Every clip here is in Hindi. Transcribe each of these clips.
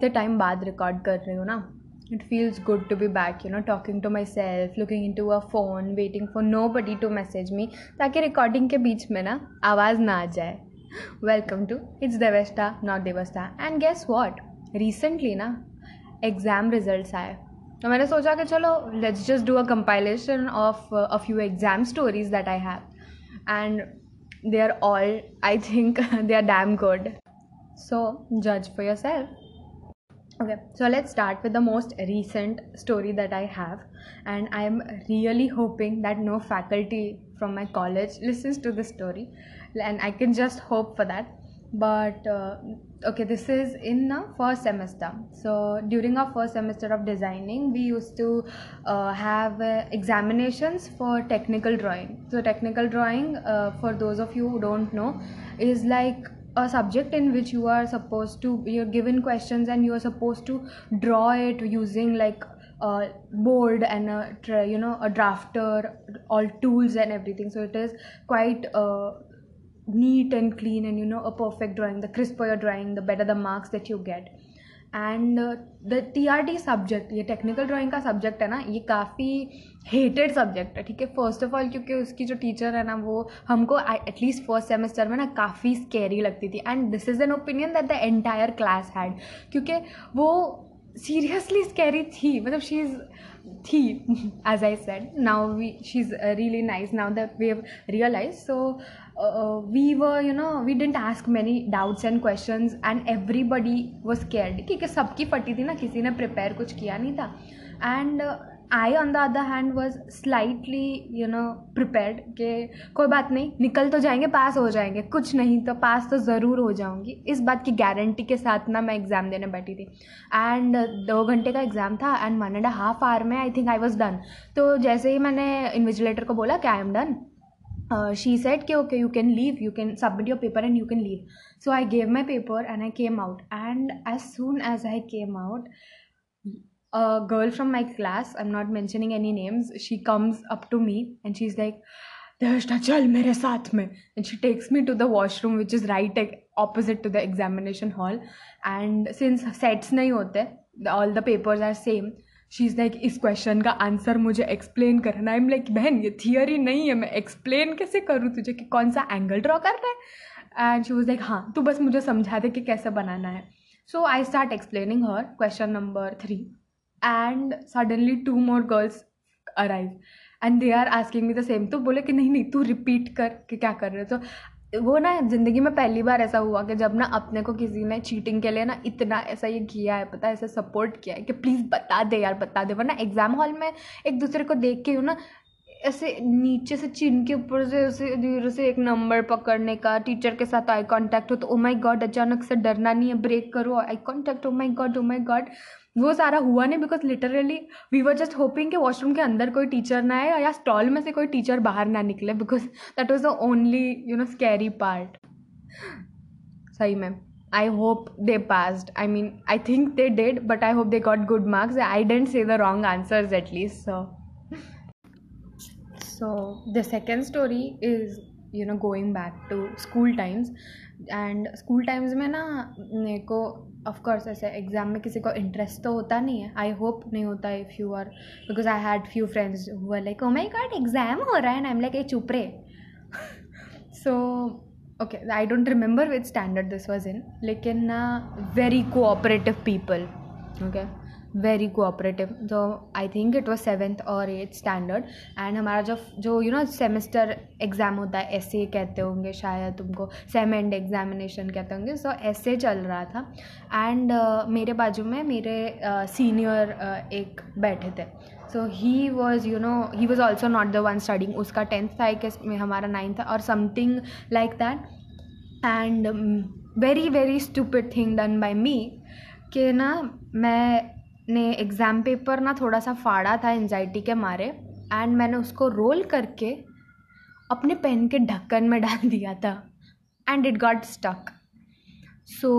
इतने टाइम बाद रिकॉर्ड कर रही हूँ ना it feels good to be back you know talking to myself looking into a phone waiting for nobody to message me ताकि रिकॉर्डिंग के बीच में ना आवाज़ ना आ जाए। वेलकम टू इट्स देवेस्टा नॉट देवस्था एंड गेस वॉट रिसेंटली ना एग्ज़ाम रिज़ल्ट आए। तो मैंने सोचा कि चलो let's just do a compilation of a few exam stories that I have and they are all I think they are damn good so जज for yourself okay so let's start with the most recent story that i have. And i am really hoping that no faculty from my college listens to this story. And i can just hope for that. But uh, okay this is in the first semester. So during our first semester of designing we used to uh, have uh, examinations for technical drawing. So technical drawing uh, for those of you who don't know is like a subject in which you are supposed to you're given questions and you are supposed to draw it using like a board and a you know a drafter all tools and everything. So it is quite uh, neat and clean and you know a perfect drawing the crisper your drawing the better the marks that you get and the T R T subject ये टेक्निकल ड्राइंग का सब्जेक्ट है ना, ये काफ़ी हेटेड सब्जेक्ट है, ठीक है? फ़र्स्ट ऑफ़ ऑल क्योंकि उसकी जो टीचर है ना, वो हमको एटलीस्ट फ़र्स्ट सेमेस्टर में ना काफ़ी स्केरी लगती थी। And this is an opinion that the entire class had क्योंकि वो सीरियसली स्कैरी थी मतलब शी इज़ थी as I said now we she is really nice now that we have realise so we व you know we didn't ask many doubts and question and everybody was scared क्योंकि सबकी फटी थी ना, किसी ने प्रिपेयर कुछ किया नहीं था. And I on the other hand was slightly you know prepared कि कोई बात नहीं निकल तो जाएँगे पास हो जाएँगे। कुछ नहीं तो पास तो ज़रूर हो जाऊँगी। इस बात की गारंटी के साथ ना मैं एग्ज़ाम देने बैठी थी। एंड दो घंटे का एग्ज़ाम था and one and half hour में I think I was done तो जैसे ही मैंने इन्विजिलेटर को बोला कि I am done she said okay, okay you can leave you can submit your paper and you can leave. So i gave my paper and i came out. And as soon as i came out a girl from my class i'm not mentioning any names she comes up to me and she's like Devashta, chal mere saath mein. And she takes me to the washroom, which is right opposite to the examination hall. And since sets nahi hote, all the papers are same. She is like इस क्वेश्चन का आंसर मुझे एक्सप्लेन करना है लाइक बहन ये थियोरी नहीं है मैं एक्सप्लेन कैसे करूँ तुझे कि कौन सा एंगल ड्रॉ करना है एंड शी वॉज़ लाइक हाँ तू बस मुझे समझा दे कि कैसे बनाना है so I start explaining her question number three and suddenly two more girls arrive and they are asking me the same तो बोले कि नहीं नहीं, तू रिपीट कर कि क्या कर रहे हो? तो वो ना ज़िंदगी में पहली बार ऐसा हुआ कि जब ना अपने को किसी ने चीटिंग के लिए ना इतना ऐसा ये किया है, पता है, ऐसा सपोर्ट किया है कि प्लीज़ बता दे यार, बता दे। वरना एग्ज़ाम हॉल में एक दूसरे को देख के ना ऐसे नीचे से चिन के ऊपर से उसे धीरे से एक नंबर पकड़ने का, टीचर के साथ आई कांटेक्ट हो तो ओ माय गॉड अचानक से डरना नहीं है ब्रेक करो I contact oh my God oh my God वो सारा हुआ नहीं because literally we were just hoping कि वॉशरूम के अंदर कोई टीचर ना आए या स्टॉल में से कोई टीचर बाहर ना निकले because that was the only you know scary part सही ma'am I hope they passed I mean I think they did but I hope they got good marks I didn't say the wrong answers at least so so the second story is you know going back to school times and school times में ना, मेरे को ऑफकोर्स ऐसे एग्ज़ाम में किसी को इंटरेस्ट तो होता नहीं है. आई होप नहीं होता if you are because I had few friends who are like oh my God exam हो रहा है आई एम लाइक ए चुप रे. So okay I don't remember with standard this was in लेकिन very cooperative people okay very cooperative तो I think it was seventh और एट्थ स्टैंडर्ड एंड हमारा जो जो यू नो सेमेस्टर एग्ज़ाम होता है ऐसे कहते होंगे शायद तुमको सेम एंड एग्जामिनेशन कहते होंगे सो ऐसे चल रहा था. एंड uh, मेरे बाजू में मेरे सीनियर uh, uh, एक बैठे थे. So he was you know he was also not the one studying उसका टेंथ था एक हमारा नाइन्थ था और something like that and very very stupid thing done by me कि ना मैं ने एग्ज़ाम पेपर ना थोड़ा सा फाड़ा था एनजाइटी के मारे एंड मैंने उसको रोल करके अपने पेन के ढक्कन में डाल दिया था and it got stuck so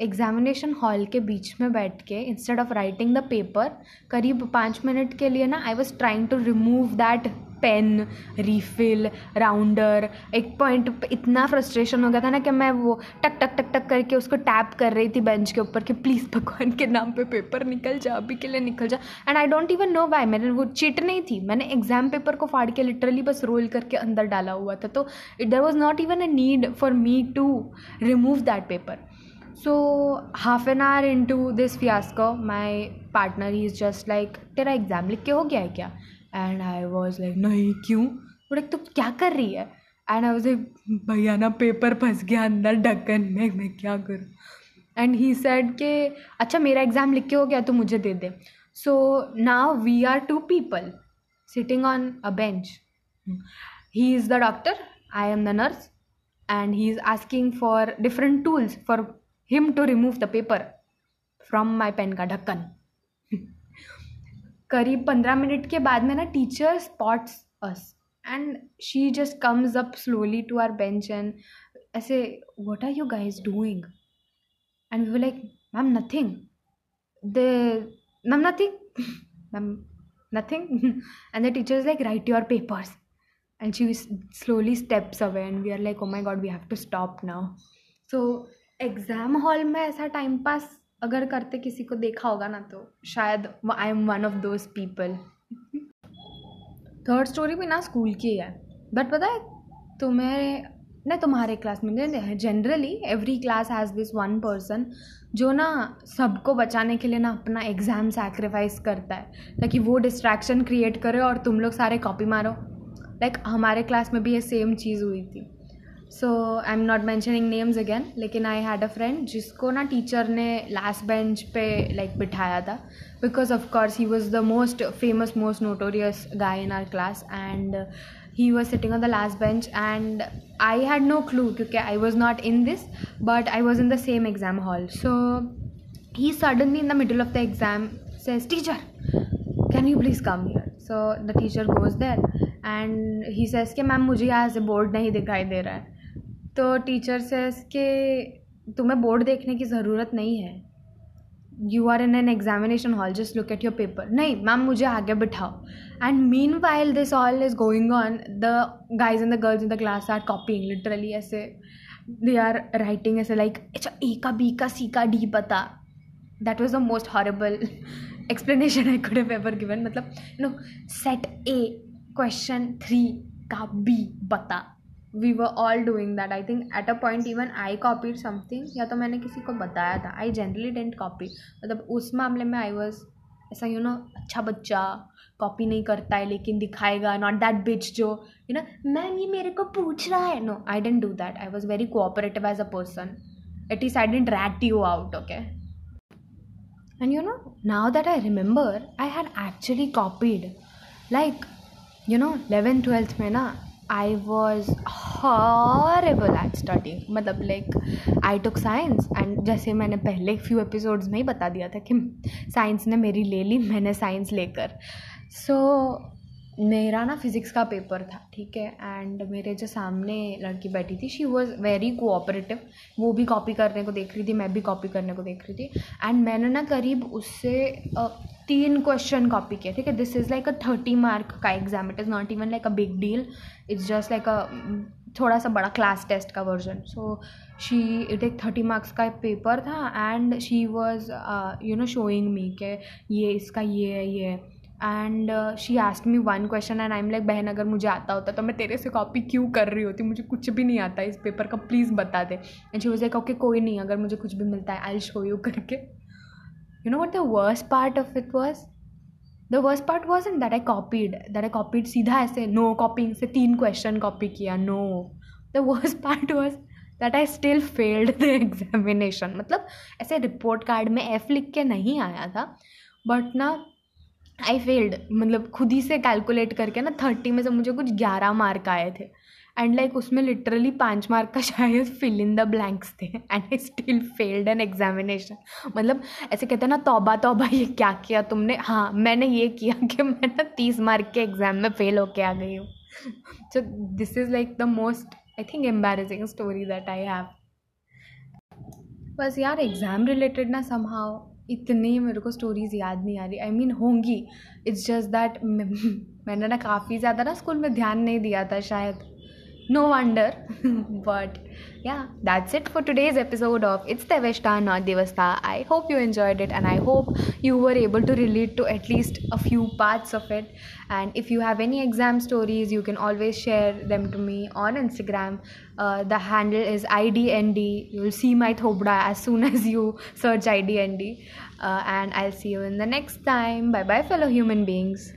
examination hall के बीच में बैठ के instead of writing the paper करीब पाँच मिनट के लिए ना I was trying to remove that pen refill rounder एक पॉइंट इतना फ्रस्ट्रेशन हो गया था ना कि मैं वो टक टक टक टक करके उसको टैप कर रही थी बेंच के ऊपर कि प्लीज़ भगवान के नाम पे पेपर निकल जा, अभी के लिए निकल जा. And I don't even know why मैंने वो चिट नहीं थी. मैंने एग्ज़ाम पेपर को फाड़ के लिटरली बस रोल करके अंदर डाला हुआ था. तो it there was not even a need for me to remove that paper so, half an hour into this fiasco, my partner he is just like, तेरा एग्ज़ाम लिख के हो गया है क्या? एंड आई वॉज़ लाइक नहीं, क्यों? बोले तो क्या कर रही है? एंड आई वॉज़ लाइक भैया ना पेपर फंस गया अंदर ढक्कन में, मैं क्या करूँ? एंड ही सेड के अच्छा मेरा एग्ज़ाम लिख के हो गया तो मुझे दे दे. So now we are two people sitting on a bench he is the doctor I am the nurse and he is asking for different tools for him to remove the paper from my pen का ढक्कन. करीब पंद्रह मिनट के बाद में ना teacher spots us and she just comes up slowly to our bench and ऐसे what are you guys doing and we like ma'am nothing they ma'am nothing ma'am nothing and the teacher is like write your papers and she slowly steps away and we are like oh my god, we have to stop now. So exam hall में ऐसा टाइम पास अगर करते किसी को देखा होगा ना तो शायद I am one of those people third story भी ना स्कूल की है। बट पता है तुम्हें नहीं तुम्हारे क्लास में generally every class has this one person जो ना सबको बचाने के लिए ना अपना एग्ज़ाम सेक्रीफाइस करता है। ताकि वो डिस्ट्रैक्शन क्रिएट करे और तुम लोग सारे कॉपी मारो। लाइक like, हमारे क्लास में भी ये सेम चीज़ हुई थी। So I am not mentioning names again लेकिन आई हैड अ फ्रेंड जिसको ना टीचर ने लास्ट बेंच पे लाइक like, बिठाया था। Because of course he was the most famous most notorious guy in our class and he was sitting on the last bench and I had no clue क्योंकि I was not in this but I was in the same exam hall so he suddenly in the middle of the exam says teacher can you please come here so the teacher goes there and he says कि मैम मुझे यहाँ से बोर्ड नहीं दिखाई दे रहा है। तो टीचर से के तुम्हें बोर्ड देखने की ज़रूरत नहीं है। You are in an examination hall just look at your paper नहीं मैम मुझे आगे बिठाओ। And meanwhile this all is going on the guys and the girls in the class are copying literally ऐसे। दे आर राइटिंग ऐसे लाइक अच्छा ए का बी का सी का डी पता। That was the most horrible explanation I could ever given मतलब you know set a question three का बी बता we were all doing that I think at a point even I copied something या तो मैंने किसी को बताया था. आई जनरली डेंट कॉपी मतलब उस मामले में आई वॉज़ ऐसा यू नो अच्छा बच्चा कॉपी नहीं करता है, लेकिन दिखाएगा नॉट दैट बिच जो यू नो मैम, ये मेरे को पूछ रहा है. No I didn't do that I was very cooperative as a person it is I didn't rat you out okay and you know now that I remember I had actually copied like you know eleventh twelfth में ना I was horrible at studying मतलब like I took science and जैसे मैंने पहले फ्यू एपिसोड्स में ही बता दिया था कि साइंस ने मेरी ले ली मैंने साइंस लेकर। सो so, मेरा ना फिज़िक्स का पेपर था ठीक है? एंड मेरे जो सामने लड़की बैठी थी शी वॉज़ वेरी कोऑपरेटिव वो भी कॉपी करने को देख रही थी मैं भी कॉपी करने को देख रही थी। एंड मैंने ना करीब उससे तीन क्वेश्चन कॉपी किए ठीक है? This is like a thirty mark का exam it is not even like a big deal it's just like a थोड़ा सा बड़ा क्लास टेस्ट का वर्जन सो शी इट एक थर्टी मार्क्स का पेपर था and she was you know showing me के ये इसका ये है ये है. And she asked me one question and I am like बहन, अगर मुझे आता होता तो मैं तेरे से कॉपी क्यों कर रही होती? मुझे कुछ भी नहीं आता इस पेपर का प्लीज़ बता दे. And she was like okay कोई नहीं, अगर मुझे कुछ भी मिलता है आई शो यू करके. You know what the worst part of it was the worst part was in that I copied that I copied सीधा ऐसे नो कॉपिंग से तीन क्वेश्चन कॉपी किया no the worst part was that I still failed the examination मतलब ऐसे रिपोर्ट कार्ड में एफ़ लिख के नहीं आया था बट ना आई फेल्ड मतलब खुद ही से कैलकुलेट करके ना थर्टी में से मुझे कुछ ग्यारह मार्क आए थे। एंड लाइक उसमें लिटरली पाँच मार्क का शायद फिल इन द ब्लैंक्स थे. And I still failed an examination मतलब ऐसे कहते हैं ना, तौबा तौबा, ये क्या किया तुमने? हाँ मैंने ये किया कि मैं ना तीस मार्क के एग्ज़ाम में फेल होके आ गई हूँ. So this is like the most I think embarrassing story that I have बस यार एग्ज़ाम रिलेटेड ना समहाउ इतनी मेरे को स्टोरीज़ याद नहीं आ रही. आई मीन होंगी. इट्स जस्ट दैट मैंने ना काफ़ी ज़्यादा ना स्कूल में ध्यान नहीं दिया था शायद. No wonder. But yeah that's it for today's episode of it's devashta not devasta i hope you enjoyed it and i hope you were able to relate to at least a few parts of it. And if you have any exam stories you can always share them to me on instagram. Uh, the handle is idnd you'll see my thobda as soon as you search idnd uh, and i'll see you in the next time. Bye bye fellow human beings